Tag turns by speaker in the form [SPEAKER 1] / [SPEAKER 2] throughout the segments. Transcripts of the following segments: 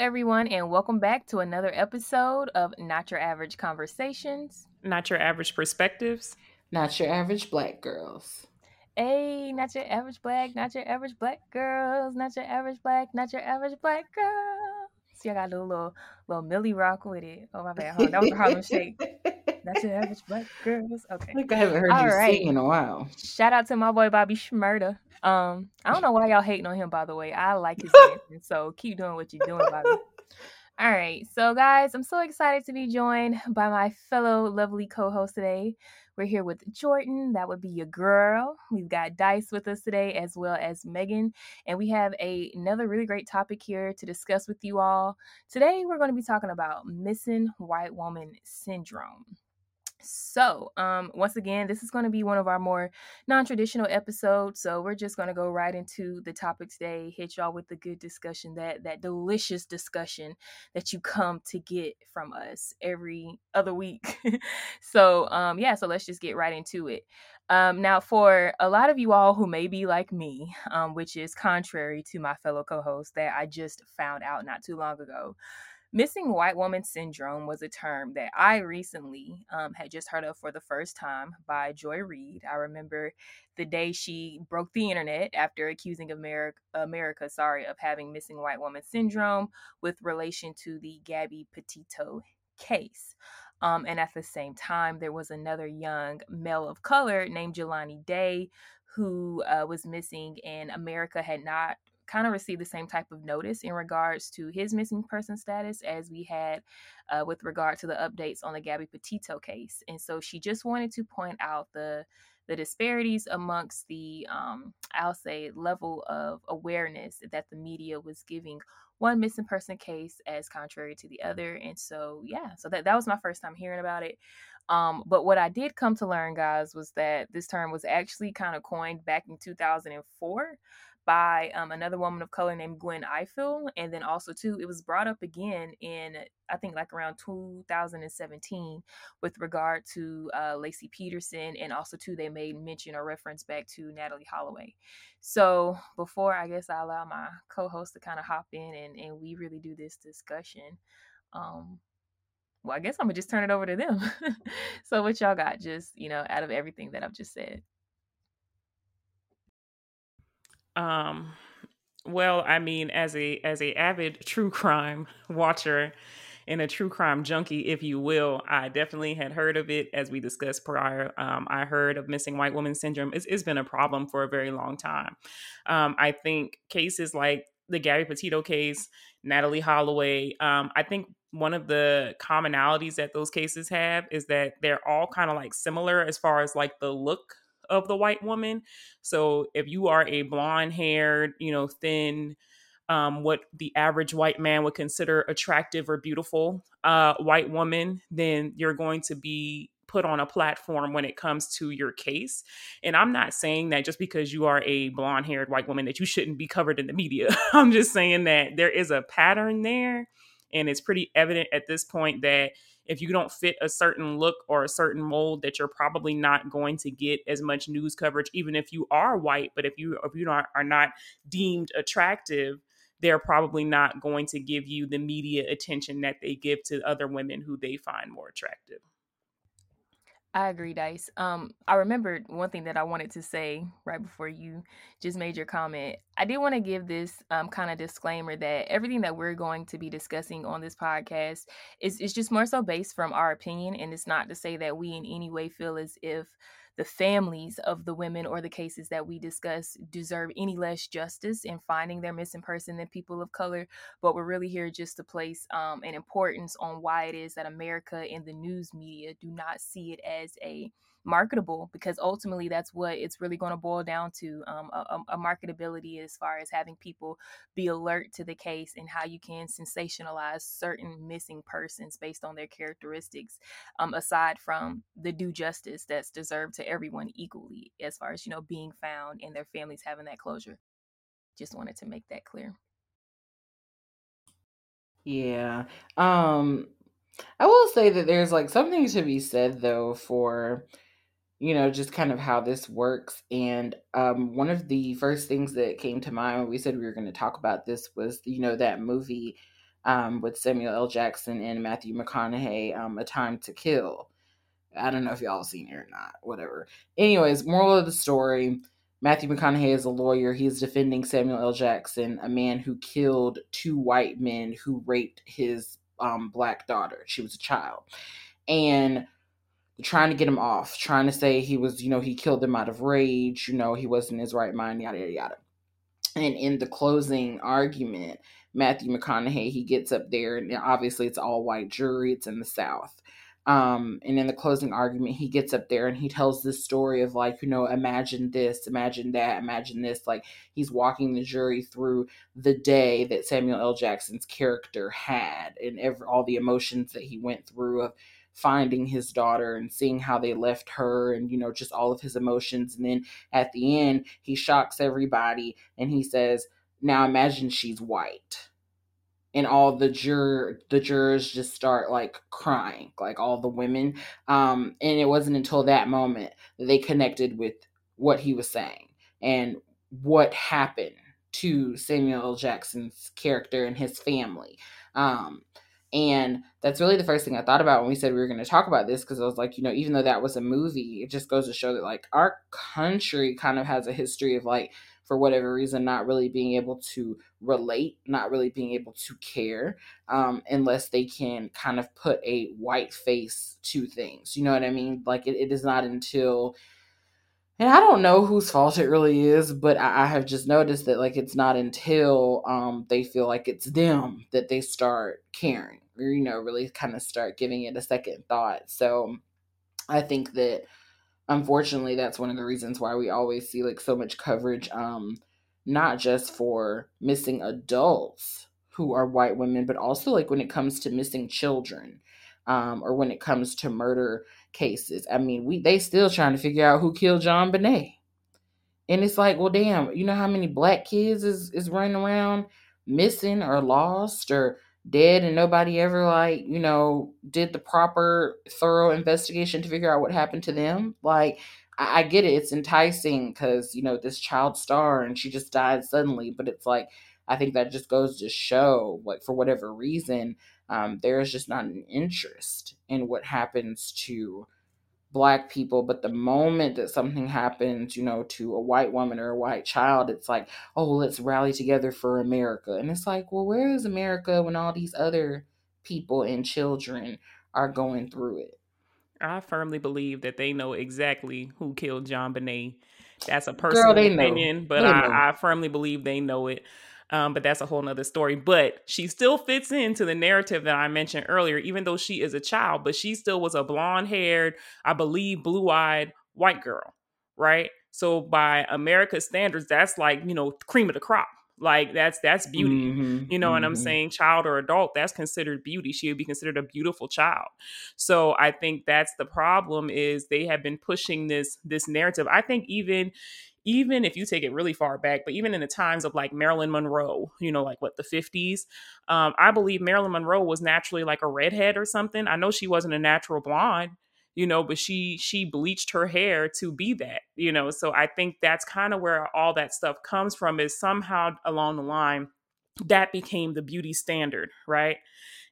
[SPEAKER 1] everyone, and welcome back to another episode of Not Your Average Conversations.
[SPEAKER 2] Not your average perspectives.
[SPEAKER 3] Not your average black girls.
[SPEAKER 1] Hey, not your average black, not your average black girls, not your average black, not your average black girls. See, I got a little little, little Milly Rock with it. Oh my bad, hold on. that was a Harlem Shake. Not your average black girls. Okay.
[SPEAKER 3] Like I haven't heard
[SPEAKER 1] All
[SPEAKER 3] you
[SPEAKER 1] right.
[SPEAKER 3] sing in a while.
[SPEAKER 1] Shout out to my boy Bobby Shmurda. Um, I don't know why y'all hating on him, by the way. I like his dancing, so keep doing what you're doing, Bobby. All right, so guys, I'm so excited to be joined by my fellow lovely co-host today. We're here with Jordan, that would be your girl. We've got Dice with us today, as well as Megan, and we have a, another really great topic here to discuss with you all. Today, we're going to be talking about missing white woman syndrome. So, um, once again, this is going to be one of our more non-traditional episodes. So we're just going to go right into the topic today. Hit y'all with the good discussion, that that delicious discussion that you come to get from us every other week. so, um, yeah. So let's just get right into it. Um, now, for a lot of you all who may be like me, um, which is contrary to my fellow co-host that I just found out not too long ago. Missing white woman syndrome was a term that I recently um, had just heard of for the first time by Joy Reid. I remember the day she broke the internet after accusing America, America, sorry, of having missing white woman syndrome with relation to the Gabby Petito case. Um, and at the same time, there was another young male of color named Jelani Day who uh, was missing, and America had not kind of received the same type of notice in regards to his missing person status as we had uh, with regard to the updates on the Gabby Petito case. And so she just wanted to point out the the disparities amongst the um, I'll say level of awareness that the media was giving one missing person case as contrary to the other. And so yeah, so that that was my first time hearing about it. Um, but what I did come to learn, guys, was that this term was actually kind of coined back in 2004 by um, another woman of color named Gwen Ifill. And then also, too, it was brought up again in, I think, like around 2017 with regard to uh, Laci Peterson. And also, too, they made mention or reference back to Natalee Holloway. So before I guess I allow my co host to kind of hop in and, and we really do this discussion, um, well, I guess I'm gonna just turn it over to them. so, what y'all got, just you know, out of everything that I've just said?
[SPEAKER 2] Um, well, I mean, as a as a avid true crime watcher and a true crime junkie, if you will, I definitely had heard of it as we discussed prior. Um, I heard of missing white woman syndrome. It's, it's been a problem for a very long time. Um, I think cases like the Gabby Petito case, Natalee Holloway. Um, I think one of the commonalities that those cases have is that they're all kind of like similar as far as like the look of the white woman. So if you are a blonde haired, you know, thin, um, what the average white man would consider attractive or beautiful uh, white woman, then you're going to be put on a platform when it comes to your case. And I'm not saying that just because you are a blonde haired white woman that you shouldn't be covered in the media. I'm just saying that there is a pattern there. And it's pretty evident at this point that if you don't fit a certain look or a certain mold that you're probably not going to get as much news coverage even if you are white but if you if you are, are not deemed attractive they're probably not going to give you the media attention that they give to other women who they find more attractive
[SPEAKER 1] I agree, Dice. Um, I remembered one thing that I wanted to say right before you just made your comment. I did want to give this um, kind of disclaimer that everything that we're going to be discussing on this podcast is, is just more so based from our opinion. And it's not to say that we in any way feel as if the families of the women or the cases that we discuss deserve any less justice in finding their missing person than people of color. But we're really here just to place um, an importance on why it is that America and the news media do not see it as a marketable because ultimately that's what it's really going to boil down to um, a, a, marketability as far as having people be alert to the case and how you can sensationalize certain missing persons based on their characteristics um, aside from the due justice that's deserved to everyone equally as far as you know being found and their families having that closure. Just wanted to make that clear.
[SPEAKER 3] Yeah um I will say that there's like something to be said though for you know just kind of how this works and um one of the first things that came to mind when we said we were going to talk about this was you know that movie um with Samuel L. Jackson and Matthew McConaughey um A Time to Kill. I don't know if y'all seen it or not, whatever. Anyways, moral of the story, Matthew McConaughey is a lawyer. He's defending Samuel L. Jackson, a man who killed two white men who raped his um, black daughter. She was a child. And trying to get him off, trying to say he was, you know, he killed them out of rage, you know, he wasn't in his right mind, yada, yada, yada. And in the closing argument, Matthew McConaughey, he gets up there, and obviously it's all white jury, it's in the South. Um, and in the closing argument, he gets up there and he tells this story of like, you know, imagine this, imagine that, imagine this. Like he's walking the jury through the day that Samuel L. Jackson's character had and every, all the emotions that he went through of finding his daughter and seeing how they left her and you know just all of his emotions. And then at the end he shocks everybody and he says now imagine she's white. And all the juror the jurors just start like crying like all the women. Um and it wasn't until that moment that they connected with what he was saying and what happened to Samuel L. Jackson's character and his family. Um and that's really the first thing I thought about when we said we were going to talk about this because I was like, you know, even though that was a movie, it just goes to show that like our country kind of has a history of like for whatever reason not really being able to relate not really being able to care um, unless they can kind of put a white face to things you know what i mean? Like it, it is not until and i don't know whose fault it really is but I, I have just noticed that like it's not until um, they feel like it's them that they start caring you know really kind of start giving it a second thought. So i think that unfortunately that's one of the reasons why we always see like so much coverage um not just for missing adults who are white women but also like when it comes to missing children um or when it comes to murder cases. I mean we they still trying to figure out who killed JonBenét and it's like well damn you know how many black kids is is running around missing or lost or dead and nobody ever like you know did the proper thorough investigation to figure out what happened to them. Like i, I get it it's enticing because you know this child star and she just died suddenly but it's like i think that just goes to show like for whatever reason um, there's just not an interest in what happens to black people but the moment that something happens you know to a white woman or a white child it's like oh let's rally together for america. And it's like well where is america when all these other people and children are going through it?
[SPEAKER 2] I firmly believe that they know exactly who killed JonBenét that's a personal Girl, opinion but I, I firmly believe they know it um, but that's a whole nother story. But she still fits into the narrative that I mentioned earlier, even though she is a child, but she still was a blonde haired, I believe, blue eyed white girl, right? So by America's standards, that's like, you know, cream of the crop. Like that's that's beauty. Mm-hmm, you know mm-hmm. what I'm saying? Child or adult, that's considered beauty. She would be considered a beautiful child. So I think that's the problem is they have been pushing this this narrative. I think even even if you take it really far back, but even in the times of like Marilyn Monroe, you know, like what the 50s, um, I believe Marilyn Monroe was naturally like a redhead or something. I know she wasn't a natural blonde, you know, but she she bleached her hair to be that, you know. So I think that's kind of where all that stuff comes from is somehow along the line that became the beauty standard, right?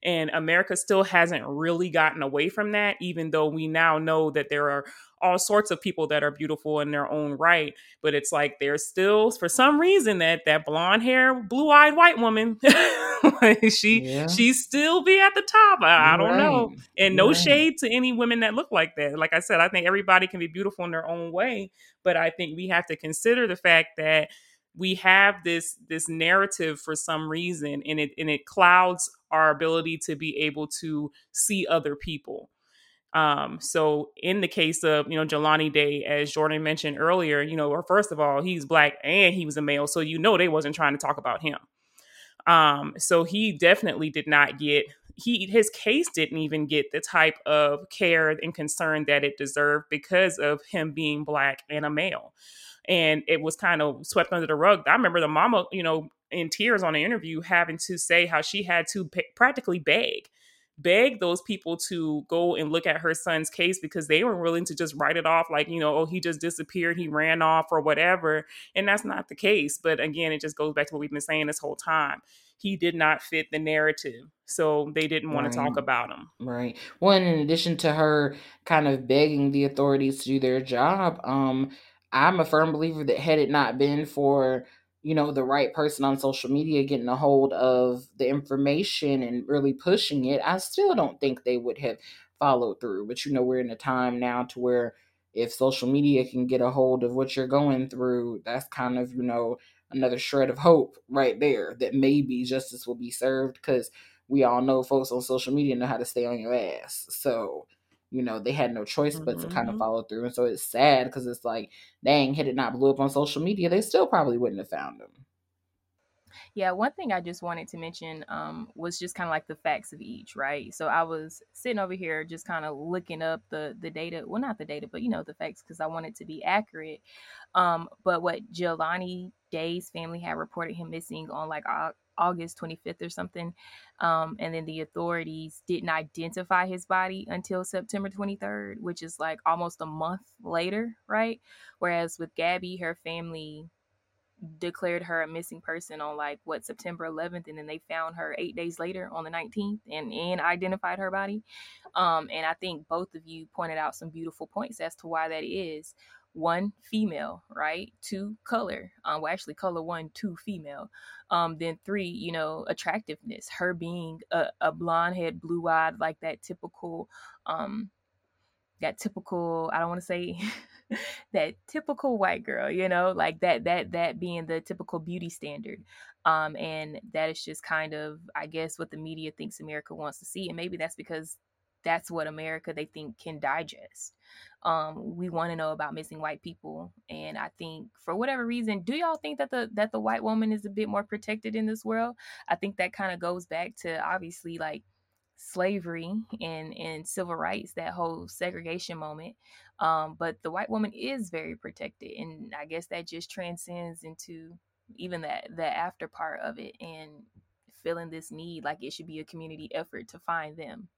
[SPEAKER 2] And America still hasn't really gotten away from that, even though we now know that there are all sorts of people that are beautiful in their own right. But it's like there's still, for some reason, that that blonde hair, blue eyed white woman, she yeah. she still be at the top. I, I don't right. know. And no right. shade to any women that look like that. Like I said, I think everybody can be beautiful in their own way. But I think we have to consider the fact that we have this this narrative for some reason and it and it clouds our ability to be able to see other people Um, so in the case of, you know, Jelani Day, as Jordan mentioned earlier, you know, or first of all, he's black and he was a male. So you know they wasn't trying to talk about him. Um, so he definitely did not get he his case didn't even get the type of care and concern that it deserved because of him being black and a male. And it was kind of swept under the rug. I remember the mama, you know, in tears on the interview having to say how she had to pay, practically beg beg those people to go and look at her son's case because they were willing to just write it off like you know oh he just disappeared he ran off or whatever. And that's not the case. But again it just goes back to what we've been saying this whole time. He did not fit the narrative. So they didn't want right. to talk about him.
[SPEAKER 3] Right. Well in addition to her kind of begging the authorities to do their job um i'm a firm believer that had it not been for you know the right person on social media getting a hold of the information and really pushing it i still don't think they would have followed through. But you know we're in a time now to where if social media can get a hold of what you're going through that's kind of you know another shred of hope right there that maybe justice will be served because we all know folks on social media know how to stay on your ass. So you know, they had no choice but mm-hmm. to kind of follow through. And so it's sad because it's like, dang, had it not blew up on social media, they still probably wouldn't have found him.
[SPEAKER 1] Yeah, one thing I just wanted to mention um, was just kind of like the facts of each, right? So I was sitting over here just kind of looking up the the data, well, not the data, but you know the facts because I wanted to be accurate. Um, but what Jelani Day's family had reported him missing on like August 25th or something. Um, and then the authorities didn't identify his body until September 23rd, which is like almost a month later, right? Whereas with Gabby, her family declared her a missing person on like what September 11th and then they found her 8 days later on the 19th and and identified her body um and I think both of you pointed out some beautiful points as to why that is one female right? Two color um well actually color one two female. Um then three you know attractiveness her being a, a blonde head blue eyed like that typical um that typical i don't want to say that typical white girl you know like that that that being the typical beauty standard. Um and that is just kind of i guess what the media thinks america wants to see and maybe that's because that's what america they think can digest um we want to know about missing white people and i think for whatever reason do y'all think that the that the white woman is a bit more protected in this world? I think that kind of goes back to obviously like slavery and and civil rights that whole segregation moment um but the white woman is very protected and i guess that just transcends into even that the after part of it and feeling this need like it should be a community effort to find them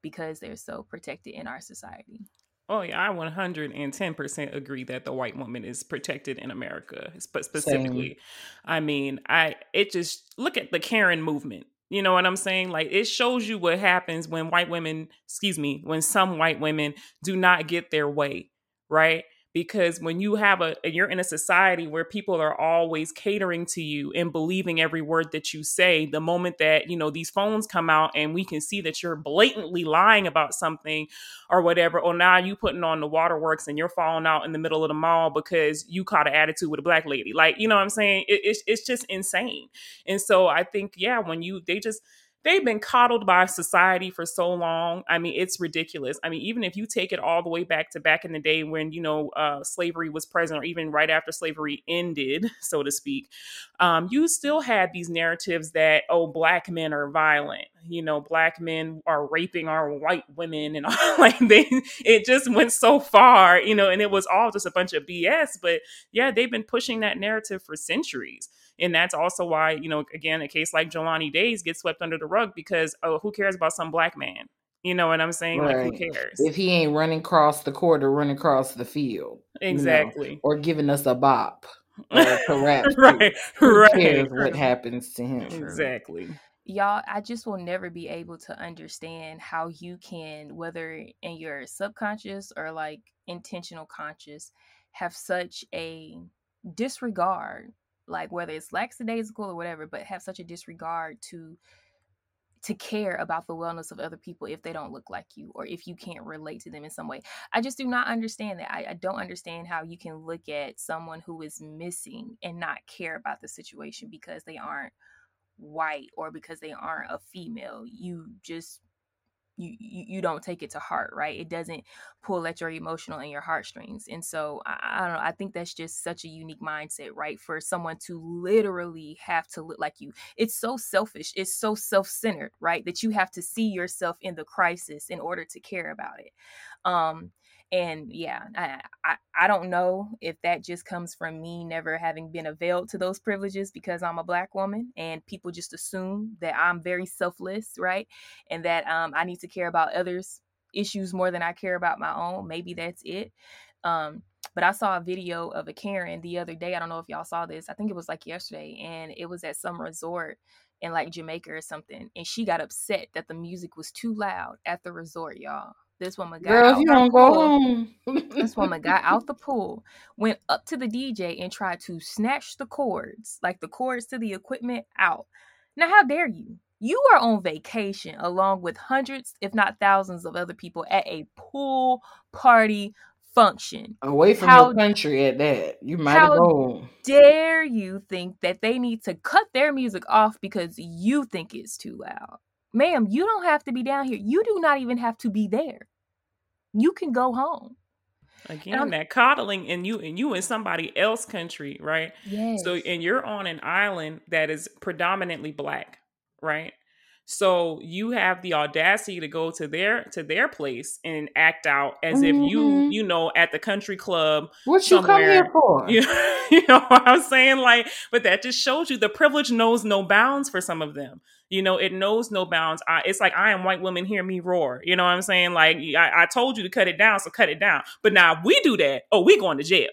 [SPEAKER 1] because they're so protected in our society
[SPEAKER 2] Oh yeah, I 110% agree that the white woman is protected in America, but specifically. Same. I mean, I it just look at the Karen movement. You know what I'm saying? Like it shows you what happens when white women, excuse me, when some white women do not get their way, right? Because when you have a you're in a society where people are always catering to you and believing every word that you say the moment that you know these phones come out and we can see that you're blatantly lying about something or whatever or now you putting on the waterworks and you're falling out in the middle of the mall because you caught an attitude with a black lady. Like you know what i'm saying? It, it's, it's just insane. And so i think yeah when you they just they've been coddled by society for so long. I mean, it's ridiculous. I mean, even if you take it all the way back to back in the day when, you know, uh, slavery was present, or even right after slavery ended, so to speak, um, you still had these narratives that, oh, black men are violent. You know, black men are raping our white women and all like they it just went so far, you know, and it was all just a bunch of BS. But yeah, they've been pushing that narrative for centuries. And that's also why, you know, again, a case like Jelani Days gets swept under the rug because, oh, who cares about some black man? You know what I'm saying? Right. Like, who cares?
[SPEAKER 3] If he ain't running across the court or running across the field.
[SPEAKER 2] Exactly.
[SPEAKER 3] You know, or giving us a bop. Or
[SPEAKER 2] perhaps right. Who right. cares
[SPEAKER 3] what happens to him?
[SPEAKER 2] Exactly
[SPEAKER 1] y'all i just will never be able to understand how you can whether in your subconscious or like intentional conscious have such a disregard like whether it's lackadaisical or whatever, but have such a disregard to to care about the wellness of other people if they don't look like you or if you can't relate to them in some way. I just do not understand that. I, I, don't understand how you can look at someone who is missing and not care about the situation because they aren't white or because they aren't a female. You just you, you don't take it to heart right? It doesn't pull at your emotional and your heartstrings and so I, I don't know i think that's just such a unique mindset right for someone to literally have to look like you it's so selfish it's so self-centered right that you have to see yourself in the crisis in order to care about it. Um and yeah I, I, I don't know if that just comes from me never having been availed to those privileges because i'm a black woman and people just assume that i'm very selfless right and that um, i need to care about others issues more than i care about my own maybe that's it um, but I saw a video of a Karen the other day. I don't know if y'all saw this. I think it was like yesterday, and it was at some resort in like Jamaica or something. And she got upset that the music was too loud at the resort, y'all. This woman got
[SPEAKER 3] Girl,
[SPEAKER 1] out
[SPEAKER 3] you don't go home.
[SPEAKER 1] This woman got out the pool, went up to the DJ, and tried to snatch the cords, like the cords to the equipment, out. Now, how dare you? You are on vacation along with hundreds, if not thousands, of other people at a pool party function.
[SPEAKER 3] Away from
[SPEAKER 1] How-
[SPEAKER 3] your country at that. You might have gone.
[SPEAKER 1] Dare you think that they need to cut their music off because you think it's too loud? Ma'am, you don't have to be down here. You do not even have to be there. You can go home.
[SPEAKER 2] Again, that coddling and you and you in somebody else country, right?
[SPEAKER 1] Yes.
[SPEAKER 2] So and you're on an island that is predominantly black, right? So you have the audacity to go to their to their place and act out as if you,
[SPEAKER 3] Mhm.
[SPEAKER 2] you know, at the country club
[SPEAKER 3] What you come here for?
[SPEAKER 2] you, you know what I'm saying? Like, but that just shows you the privilege knows no bounds for some of them. You know, it knows no bounds. I, it's like I am white women, hear me roar. You know what I'm saying? Like I, I told you to cut it down, so cut it down. But now if we do that, oh, we going to jail.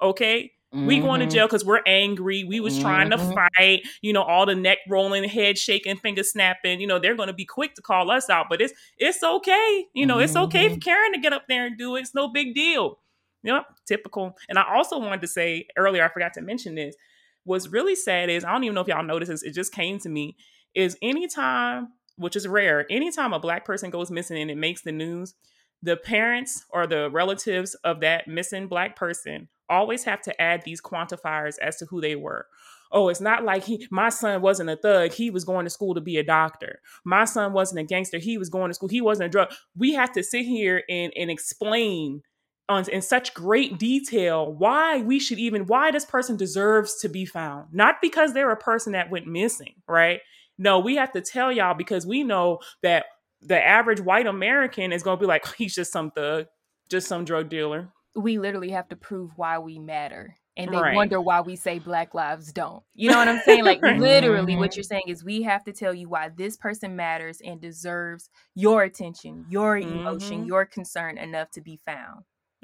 [SPEAKER 2] Okay, we going to
[SPEAKER 3] Mhm.
[SPEAKER 2] jail because we're angry. We was trying to
[SPEAKER 3] Mhm.
[SPEAKER 2] fight. You know, all the neck rolling, head shaking, finger snapping. You know, they're going to be quick to call us out. But it's it's okay. You know, it's okay for
[SPEAKER 3] Mhm.
[SPEAKER 2] Karen to get up there and do it. It's no big deal. Yep, typical. And I also wanted to say earlier, I forgot to mention this. What's really sad is I don't even know if y'all noticed this. It just came to me. Is anytime, which is rare, anytime a black person goes missing and it makes the news, the parents or the relatives of that missing black person always have to add these quantifiers as to who they were. Oh, it's not like he my son wasn't a thug. He was going to school to be a doctor. My son wasn't a gangster. He was going to school. He wasn't a drug. We have to sit here and, and explain on in such great detail why we should even why this person deserves to be found. Not because they're a person that went missing, right? No, we have to tell y'all because we know that the average white American is going to be like, he's just some thug, just some drug dealer.
[SPEAKER 1] we literally have to prove why we matter. And they
[SPEAKER 2] Right.
[SPEAKER 1] wonder why we say black lives don't. You know what I'm saying? Like literally what
[SPEAKER 3] Mhm.
[SPEAKER 1] you're saying is we have to tell you why this person matters and deserves your attention, your emotion,
[SPEAKER 2] Mhm.
[SPEAKER 1] your concern enough to be found.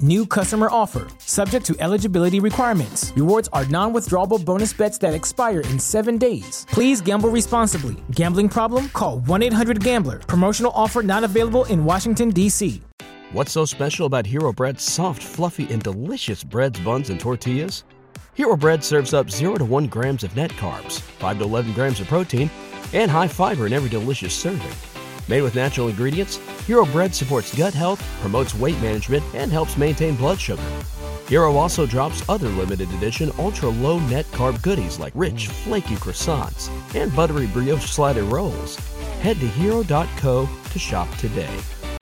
[SPEAKER 4] New customer offer. Subject to eligibility requirements. Rewards are non withdrawable bonus bets that expire in seven days. Please gamble responsibly. Gambling problem? Call 1 800 Gambler. Promotional offer not available in Washington, D.C.
[SPEAKER 5] What's so special about Hero Bread's soft, fluffy, and delicious breads, buns, and tortillas? Hero Bread serves up 0 to 1 grams of net carbs, 5 to 11 grams of protein, and high fiber in every delicious serving. Made with natural ingredients, Hero Bread supports gut health, promotes weight management, and helps maintain blood sugar. Hero also drops other limited edition ultra low net carb goodies like rich, flaky croissants and buttery brioche slider rolls. Head to hero.co to shop today.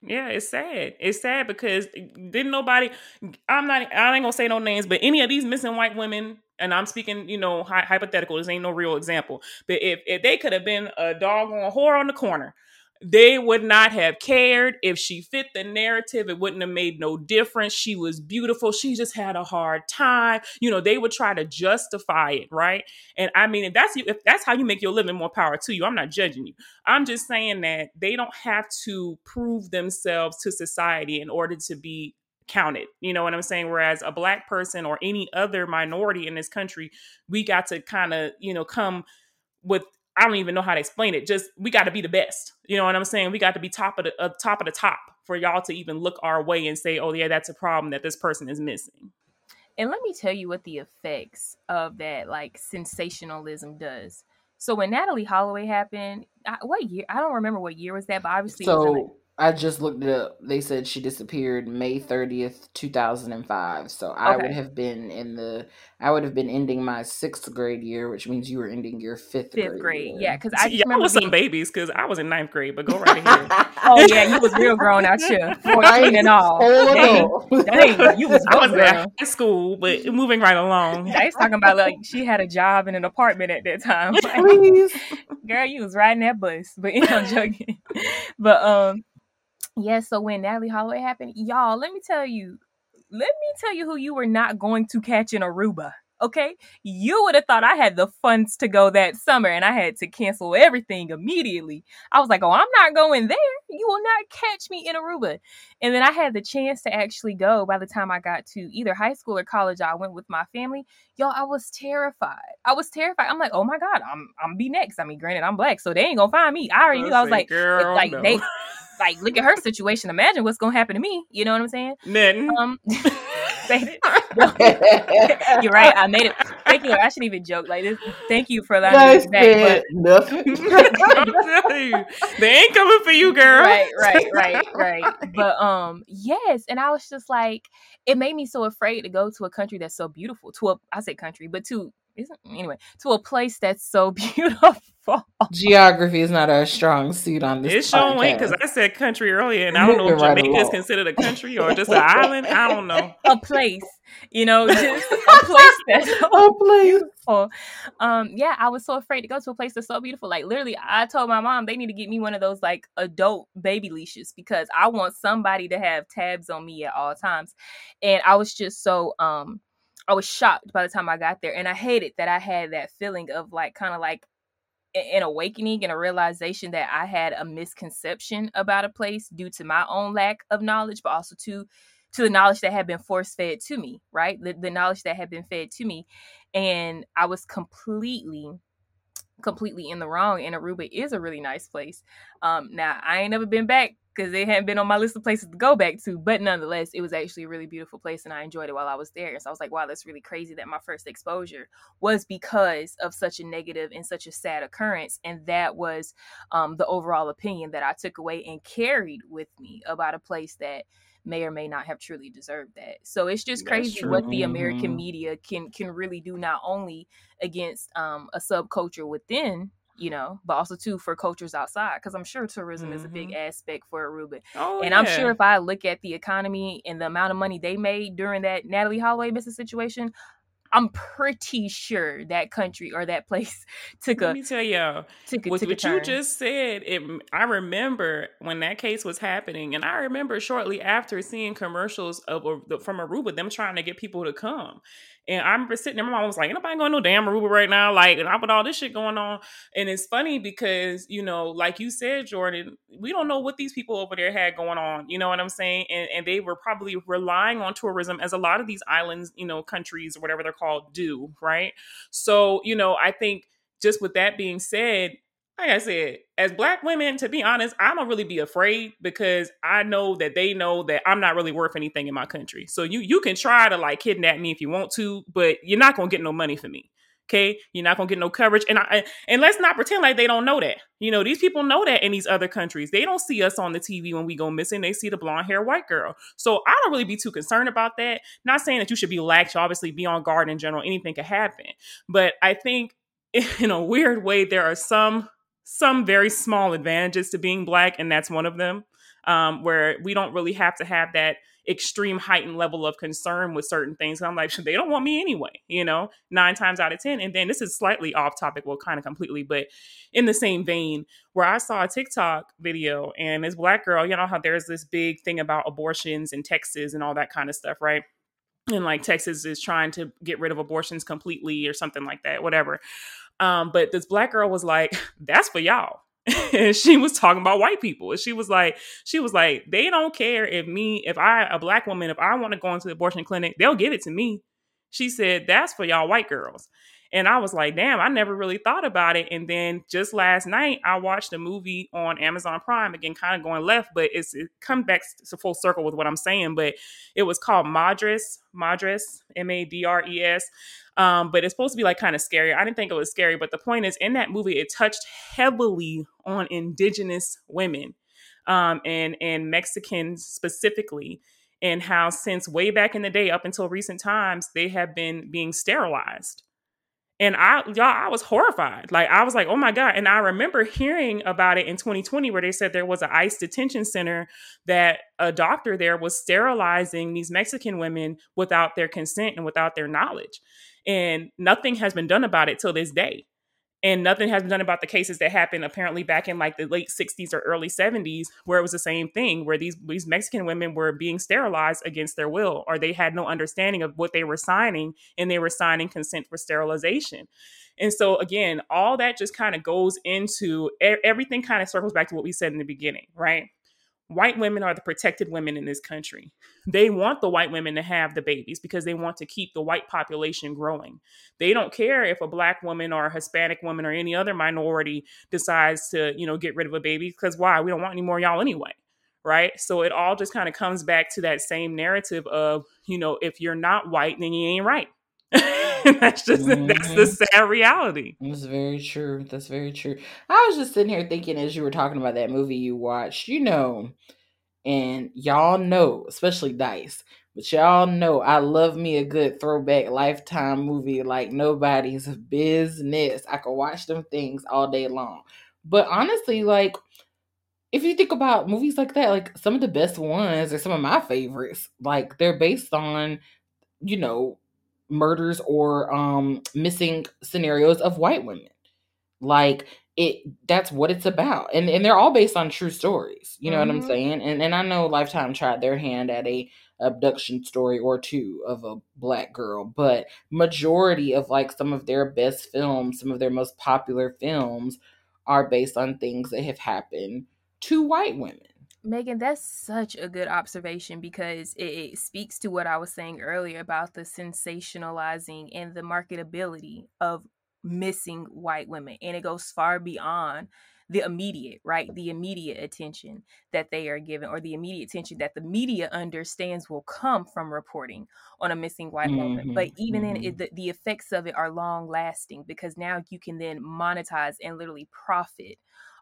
[SPEAKER 2] Yeah, it's sad. It's sad because didn't nobody. I'm not. I ain't gonna say no names, but any of these missing white women, and I'm speaking, you know, hy- hypothetical. This ain't no real example. But if if they could have been a doggone whore on the corner, they would not have cared. If she fit the narrative it wouldn't have made no difference. She was beautiful. She just had a hard time. You know they would try to justify it right? And i mean if that's you if that's how you make your living more power to you. I'm not judging you. I'm just saying that they don't have to prove themselves to society in order to be counted. You know what i'm saying? Whereas a black person or any other minority in this country we got to kind of you know come with I don't even know how to explain it. Just we got to be the best. You know what I'm saying? We got to be top of the uh, top of the top for y'all to even look our way and say, "Oh yeah, that's a problem that this person is missing."
[SPEAKER 1] And let me tell you what the effects of that like sensationalism does. So when Natalee Holloway happened, I, what year? I don't remember what year was that, but obviously
[SPEAKER 3] so I just looked it up. They said she disappeared May 30th, 2005. So I would have been in the I would have been ending my 6th grade year, which means you were ending your 5th, 5th grade.
[SPEAKER 1] grade. Yeah, cuz I
[SPEAKER 2] just yeah, was being... some babies cuz I was in ninth grade, but go right ahead.
[SPEAKER 1] oh yeah, you was real grown out here. 14 and all. Dang, dang, you was
[SPEAKER 2] I was in high school, but moving right along.
[SPEAKER 1] I was talking about like she had a job in an apartment at that time. Please. Girl, you was riding that bus. But you know, I'm joking. But um yeah, so when Natalee Holloway happened, y'all, let me tell you, let me tell you who you were not going to catch in Aruba. Okay, you would have thought I had the funds to go that summer and I had to cancel everything immediately. I was like, oh, I'm not going there. You will not catch me in Aruba. And then I had the chance to actually go by the time I got to either high school or college. I went with my family. Y'all, I was terrified. I was terrified. I'm like, oh my God, I'm I'm be next. I mean, granted, I'm black, so they ain't gonna find me. I already knew. I was like, girl, like no. they like look at her situation. Imagine what's gonna happen to me. You know what I'm saying?
[SPEAKER 2] Nothing.
[SPEAKER 1] Um, you're right. I made it. Thank you. I shouldn't even joke like this. Thank you for allowing me back.
[SPEAKER 3] Nothing.
[SPEAKER 2] they ain't coming for you, girl.
[SPEAKER 1] Right, right, right, right. But um, yes, and I was just like, it made me so afraid to go to a country that's so beautiful. To a, I say country, but to isn't anyway to a place that's so beautiful.
[SPEAKER 3] Geography is not a strong suit on this. It's showing
[SPEAKER 2] because I said country earlier, and I don't know if Jamaica right is considered a country or just an island. I don't know.
[SPEAKER 1] A place, you know, just a place that's so a place. beautiful. Um, yeah, I was so afraid to go to a place that's so beautiful. Like literally, I told my mom they need to get me one of those like adult baby leashes because I want somebody to have tabs on me at all times. And I was just so um I was shocked by the time I got there. And I hated that I had that feeling of like kind of like an awakening and a realization that I had a misconception about a place due to my own lack of knowledge, but also to to the knowledge that had been force fed to me, right? The, the knowledge that had been fed to me. And I was completely completely in the wrong and aruba is a really nice place um now i ain't never been back because it hadn't been on my list of places to go back to. But nonetheless, it was actually a really beautiful place and I enjoyed it while I was there. So I was like, wow, that's really crazy that my first exposure was because of such a negative and such a sad occurrence. And that was um, the overall opinion that I took away and carried with me about a place that may or may not have truly deserved that. So it's just crazy what the American media can can really do not only against um, a subculture within you know, but also too for cultures outside because I'm sure tourism mm-hmm. is a big mm-hmm. aspect for Aruba. Oh, and yeah. I'm sure if I look at the economy and the amount of money they made during that Natalee Holloway business situation, I'm pretty sure that country or that place took a.
[SPEAKER 2] Let me tell y'all, took a, with took what you just said, it. I remember when that case was happening, and I remember shortly after seeing commercials of from Aruba, them trying to get people to come. And I remember sitting there, my mom was like, nobody going no damn Aruba right now. Like, and I put all this shit going on. And it's funny because, you know, like you said, Jordan, we don't know what these people over there had going on. You know what I'm saying? And, and they were probably relying on tourism as a lot of these islands, you know, countries or whatever they're called do, right? So, you know, I think just with that being said, like I said, as black women, to be honest, I don't really be afraid because I know that they know that I'm not really worth anything in my country. So you you can try to like kidnap me if you want to, but you're not gonna get no money for me. Okay, you're not gonna get no coverage, and I and let's not pretend like they don't know that. You know, these people know that in these other countries, they don't see us on the TV when we go missing. They see the blonde hair white girl. So I don't really be too concerned about that. Not saying that you should be lax. You Obviously, be on guard in general. Anything could happen, but I think in a weird way there are some some very small advantages to being black, and that's one of them. Um, where we don't really have to have that extreme heightened level of concern with certain things. I'm like, they don't want me anyway, you know, nine times out of 10. And then this is slightly off topic, well, kind of completely, but in the same vein, where I saw a TikTok video and this black girl, you know, how there's this big thing about abortions in Texas and all that kind of stuff, right? And like Texas is trying to get rid of abortions completely or something like that, whatever. Um, but this black girl was like, that's for y'all and she was talking about white people. And she was like, she was like, they don't care if me, if I, a black woman, if I want to go into the abortion clinic, they'll give it to me. She said, that's for y'all white girls. And I was like, damn, I never really thought about it. And then just last night, I watched a movie on Amazon Prime, again, kind of going left, but it's it comes back to full circle with what I'm saying. But it was called Madres, Madres, M A D R E S. Um, but it's supposed to be like kind of scary. I didn't think it was scary, but the point is, in that movie, it touched heavily on indigenous women um, and and Mexicans specifically, and how since way back in the day, up until recent times, they have been being sterilized. And I, y'all, I was horrified. Like I was like, oh my god! And I remember hearing about it in 2020, where they said there was an ICE detention center that a doctor there was sterilizing these Mexican women without their consent and without their knowledge and nothing has been done about it till this day. And nothing has been done about the cases that happened apparently back in like the late 60s or early 70s where it was the same thing where these these Mexican women were being sterilized against their will or they had no understanding of what they were signing and they were signing consent for sterilization. And so again all that just kind of goes into everything kind of circles back to what we said in the beginning right white women are the protected women in this country. They want the white women to have the babies because they want to keep the white population growing. They don't care if a black woman or a Hispanic woman or any other minority decides to, you know, get rid of a baby because why? We don't want any more y'all anyway. Right. So it all just kind of comes back to that same narrative of, you know, if you're not white, then you ain't right. that's just mm-hmm. that's the mm-hmm. sad reality.
[SPEAKER 3] That's very true. That's very true. I was just sitting here thinking as you were talking about that movie you watched, you know, and y'all know, especially Dice, but y'all know I love me a good throwback lifetime movie like nobody's business. I could watch them things all day long. But honestly, like if you think about movies like that, like some of the best ones are some of my favorites. Like they're based on, you know, murders or um missing scenarios of white women like it that's what it's about and and they're all based on true stories you know mm-hmm. what i'm mm-hmm. saying and and i know lifetime tried their hand at a abduction story or two of a black girl but majority of like some of their best films some of their most popular films are based on things that have happened to white women
[SPEAKER 1] Megan, that's such a good observation because it, it, speaks to what I was saying earlier about the sensationalizing and the marketability of missing white women. And it goes far beyond the immediate, right? The immediate attention that they are given, or the immediate attention that the media understands will come from reporting on a missing white mm-hmm. woman. But even mm-hmm. then, it, the, the effects of it are long lasting because now you can then monetize and literally profit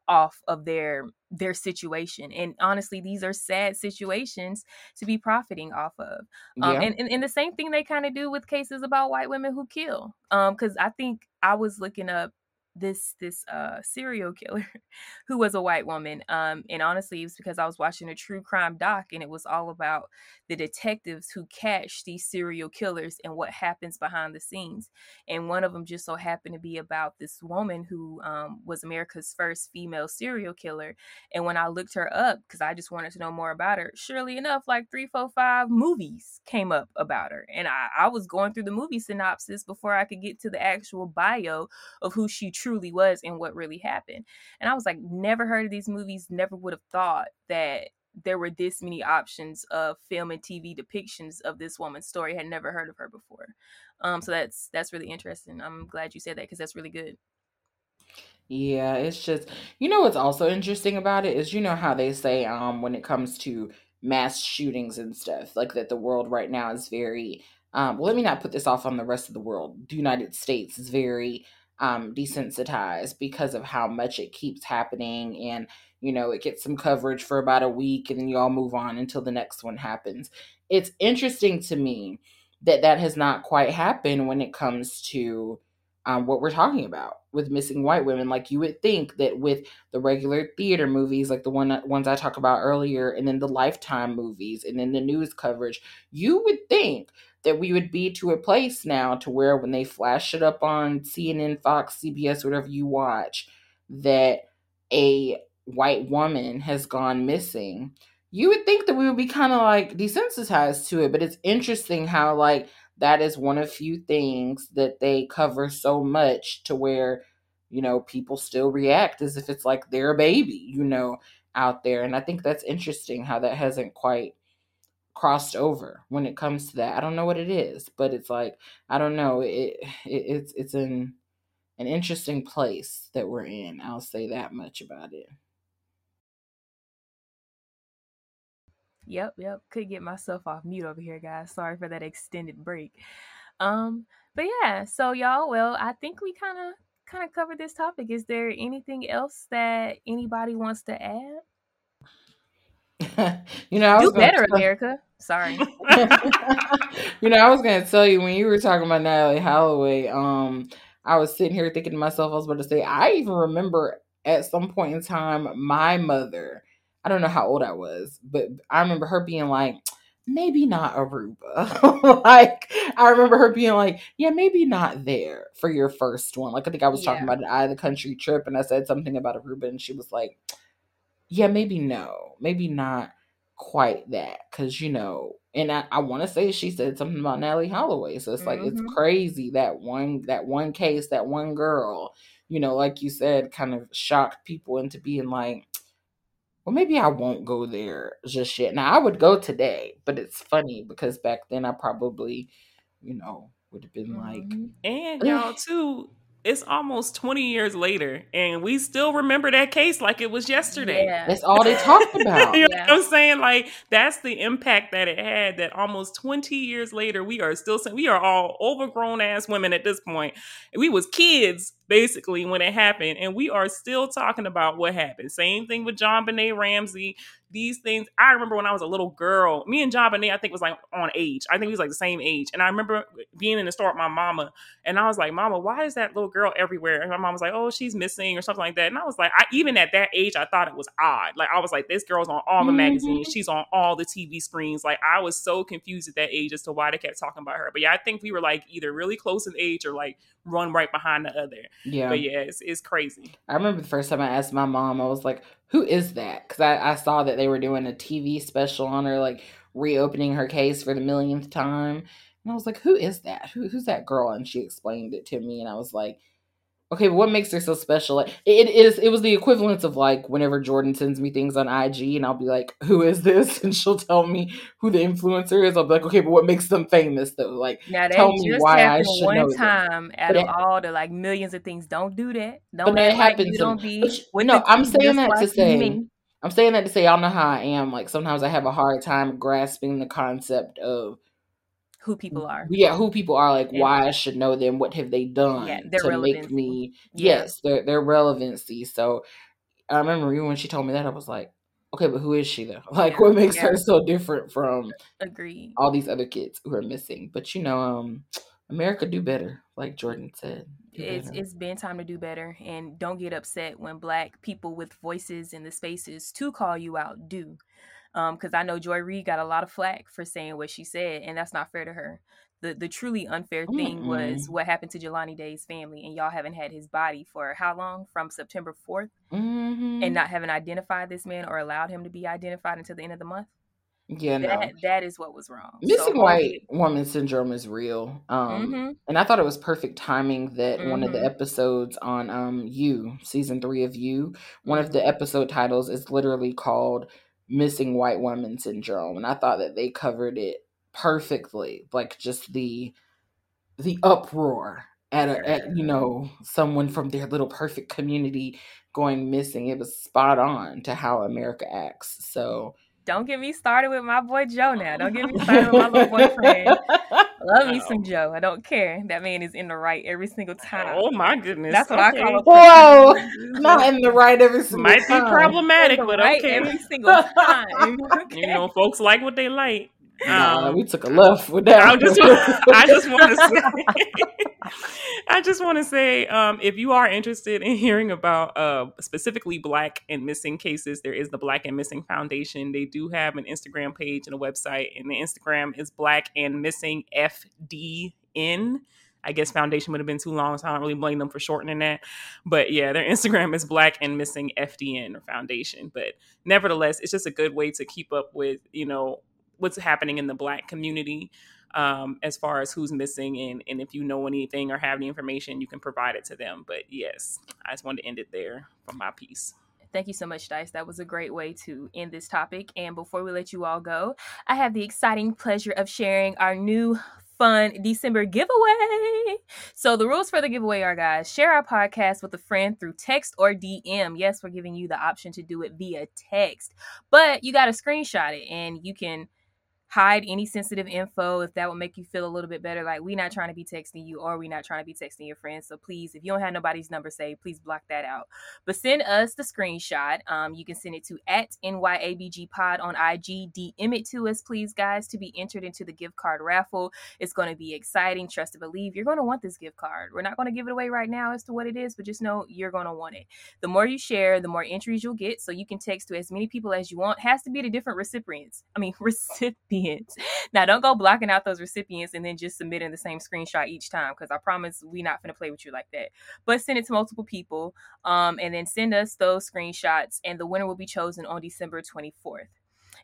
[SPEAKER 1] off of their their situation and honestly these are sad situations to be profiting off of um, yeah. and, and, and the same thing they kind of do with cases about white women who kill um because i think i was looking up this this uh serial killer who was a white woman um and honestly it was because i was watching a true crime doc and it was all about the detectives who catch these serial killers and what happens behind the scenes and one of them just so happened to be about this woman who um, was america's first female serial killer and when i looked her up because i just wanted to know more about her surely enough like three four five movies came up about her and i, I was going through the movie synopsis before i could get to the actual bio of who she truly was and what really happened. And I was like, never heard of these movies, never would have thought that there were this many options of film and TV depictions of this woman's story. Had never heard of her before. Um, so that's that's really interesting. I'm glad you said that because that's really good.
[SPEAKER 3] Yeah, it's just you know what's also interesting about it is you know how they say um when it comes to mass shootings and stuff like that the world right now is very um well let me not put this off on the rest of the world. The United States is very um, desensitized because of how much it keeps happening and you know it gets some coverage for about a week and then you all move on until the next one happens it's interesting to me that that has not quite happened when it comes to um, what we're talking about with missing white women. Like you would think that with the regular theater movies, like the one ones I talked about earlier, and then the Lifetime movies, and then the news coverage, you would think that we would be to a place now to where when they flash it up on CNN, Fox, CBS, whatever you watch, that a white woman has gone missing. You would think that we would be kind of like desensitized to it, but it's interesting how like that is one of few things that they cover so much to where you know people still react as if it's like their baby you know out there and i think that's interesting how that hasn't quite crossed over when it comes to that i don't know what it is but it's like i don't know it, it it's it's an an interesting place that we're in i'll say that much about it
[SPEAKER 1] Yep, yep. Could get myself off mute over here, guys. Sorry for that extended break. Um, but yeah, so y'all, well, I think we kind of kind of covered this topic. Is there anything else that anybody wants to add?
[SPEAKER 3] you know, I
[SPEAKER 1] do better, tell- America. Sorry.
[SPEAKER 3] you know, I was gonna tell you when you were talking about Natalee Holloway. Um, I was sitting here thinking to myself, I was about to say, I even remember at some point in time, my mother I don't know how old I was, but I remember her being like, maybe not Aruba. like I remember her being like, yeah, maybe not there for your first one. Like I think I was yeah. talking about an eye of the country trip and I said something about Aruba and she was like, yeah, maybe no, maybe not quite that. Cause you know, and I, I want to say she said something about Natalee Holloway. So it's mm-hmm. like, it's mm-hmm. crazy that one, that one case, that one girl, you know, like you said, kind of shocked people into being like, well, maybe I won't go there just yet. Now I would go today, but it's funny because back then I probably, you know, would have been like,
[SPEAKER 2] mm-hmm. and y'all too it's almost 20 years later and we still remember that case like it was yesterday.
[SPEAKER 3] Yeah. That's all they talked about.
[SPEAKER 2] you know yeah. what I'm saying? Like that's the impact that it had that almost 20 years later we are still saying we are all overgrown ass women at this point. We was kids basically when it happened and we are still talking about what happened. Same thing with JonBenét Ramsey these things. I remember when I was a little girl, me and JonBenét, I think was like on age. I think he was like the same age. And I remember being in the store with my mama, and I was like, "Mama, why is that little girl everywhere?" And my mom was like, "Oh, she's missing" or something like that. And I was like, I, even at that age, I thought it was odd. Like I was like, "This girl's on all the mm-hmm. magazines. She's on all the TV screens." Like I was so confused at that age as to why they kept talking about her. But yeah, I think we were like either really close in age or like run right behind the other. Yeah. But yeah, it's, it's crazy.
[SPEAKER 3] I remember the first time I asked my mom, I was like, who is that? Because I, I saw that they were doing a TV special on her, like reopening her case for the millionth time. And I was like, who is that? Who, who's that girl? And she explained it to me. And I was like, okay, but what makes her so special? Like, it is it was the equivalent of like whenever Jordan sends me things on IG and I'll be like, who is this? And she'll tell me who the influencer is. I'll be like, okay, but what makes them famous though? Like now, tell me why I should
[SPEAKER 1] one
[SPEAKER 3] know
[SPEAKER 1] time
[SPEAKER 3] them.
[SPEAKER 1] out of all the like millions of things. Don't do that. Don't
[SPEAKER 3] but it happens. Like don't be no, I'm saying that to say me. I'm saying that to say y'all know how I am. Like sometimes I have a hard time grasping the concept of
[SPEAKER 1] who people are.
[SPEAKER 3] Yeah, who people are, like why I should know them, what have they done yeah, to relevancy. make me yeah. yes, their their relevancy. So I remember even when she told me that, I was like, okay, but who is she though? Like what makes her so different from
[SPEAKER 1] Agreed.
[SPEAKER 3] all these other kids who are missing? But you know, um America do better, like Jordan said.
[SPEAKER 1] It's it's been time to do better and don't get upset when black people with voices in the spaces to call you out do because um, I know Joy Reid got a lot of flack for saying what she said, and that's not fair to her. The the truly unfair thing mm was what happened to Jelani Day's family, and y'all haven't had his body for how long? From September 4th,
[SPEAKER 3] mm-hmm.
[SPEAKER 1] and not having identified this man or allowed him to be identified until the end of the month.
[SPEAKER 3] Yeah,
[SPEAKER 1] that, no. that is what was wrong.
[SPEAKER 3] Missing so, white woman syndrome is real. Um mm-hmm. and I thought it was perfect timing that mm-hmm. one of the mm-hmm. episodes on um You, season 3 of You, one of the episode titles is literally called missing white woman syndrome and i thought that they covered it perfectly like just the the uproar at, a, at you know someone from their little perfect community going missing it was spot on to how america acts so
[SPEAKER 1] don't get me started with my boy Joe now. Don't get me started with my little boyfriend. Love me some Joe. I don't care. That man is in the right every single time.
[SPEAKER 2] Oh my goodness.
[SPEAKER 1] That's what okay. I call a
[SPEAKER 3] him. Whoa. Not in the right every single
[SPEAKER 2] Might
[SPEAKER 3] time.
[SPEAKER 2] Might be problematic, but
[SPEAKER 1] right
[SPEAKER 2] okay.
[SPEAKER 1] Every single time.
[SPEAKER 2] Okay. You know, folks like what they like.
[SPEAKER 3] Um, we took a left with that.
[SPEAKER 2] I just, I just want to say, I just want to say, um, if you are interested in hearing about uh, specifically Black and missing cases, there is the Black and Missing Foundation. They do have an Instagram page and a website, and the Instagram is Black and Missing FDN. I guess foundation would have been too long, so I don't really blame them for shortening that. But yeah, their Instagram is Black and Missing FDN or Foundation. But nevertheless, it's just a good way to keep up with you know what's happening in the Black community um, as far as who's missing and, and if you know anything or have any information, you can provide it to them. But yes, I just wanted to end it there for my piece.
[SPEAKER 1] Thank you so much, Dice. That was a great way to end this topic. And before we let you all go, I have the exciting pleasure of sharing our new fun December giveaway. So the rules for the giveaway are guys, share our podcast with a friend through text or DM. Yes, we're giving you the option to do it via text. But you got to screenshot it and you can hide any sensitive info if that would make you feel a little bit better. Like we're not trying to be texting you or we're not trying to be texting your friends. So please, if you don't have nobody's number saved, please block that out. But send us the screenshot. Um, you can send it to at NYABG Pod on IG. DM it to us, please, guys, to be entered into the gift card raffle. It's going to be exciting. Trust and believe. You're going to want this gift card. We're not going to give it away right now as to what it is, but just know you're going to want it. The more you share, the more entries you'll get. So you can text to as many people as you want. Has to be the different recipients. I mean, recipients recipients. Now, don't go blocking out those recipients and then just submitting the same screenshot each time because I promise we not going to play with you like that. But send it to multiple people um, and then send us those screenshots, and the winner will be chosen on December 24th.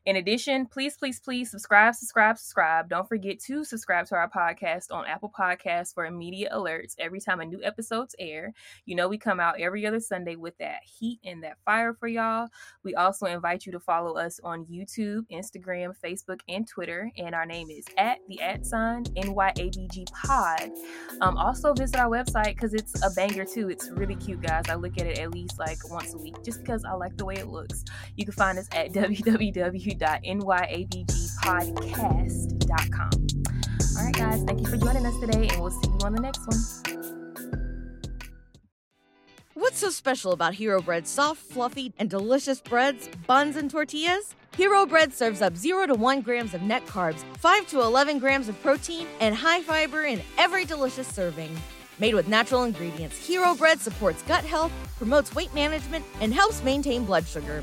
[SPEAKER 1] In addition, please, please, please subscribe, subscribe, subscribe. Don't forget to subscribe to our podcast on Apple Podcasts for immediate alerts every time a new episode's air. You know, we come out every other Sunday with that heat and that fire for y'all. We also invite you to follow us on YouTube, Instagram, Facebook, and Twitter. And our name is at the at sign NYABG Pod. Um, also visit our website because it's a banger too. It's really cute, guys. I look at it at least like once a week just because I like the way it looks. You can find us at www www.nyabgpodcast.com. All right, guys, thank you for joining us today, and we'll see you on the next one.
[SPEAKER 6] What's so special about Hero Bread's soft, fluffy, and delicious breads, buns, and tortillas? Hero Bread serves up 0 to 1 grams of net carbs, 5 to 11 grams of protein, and high fiber in every delicious serving. Made with natural ingredients, Hero Bread supports gut health, promotes weight management, and helps maintain blood sugar.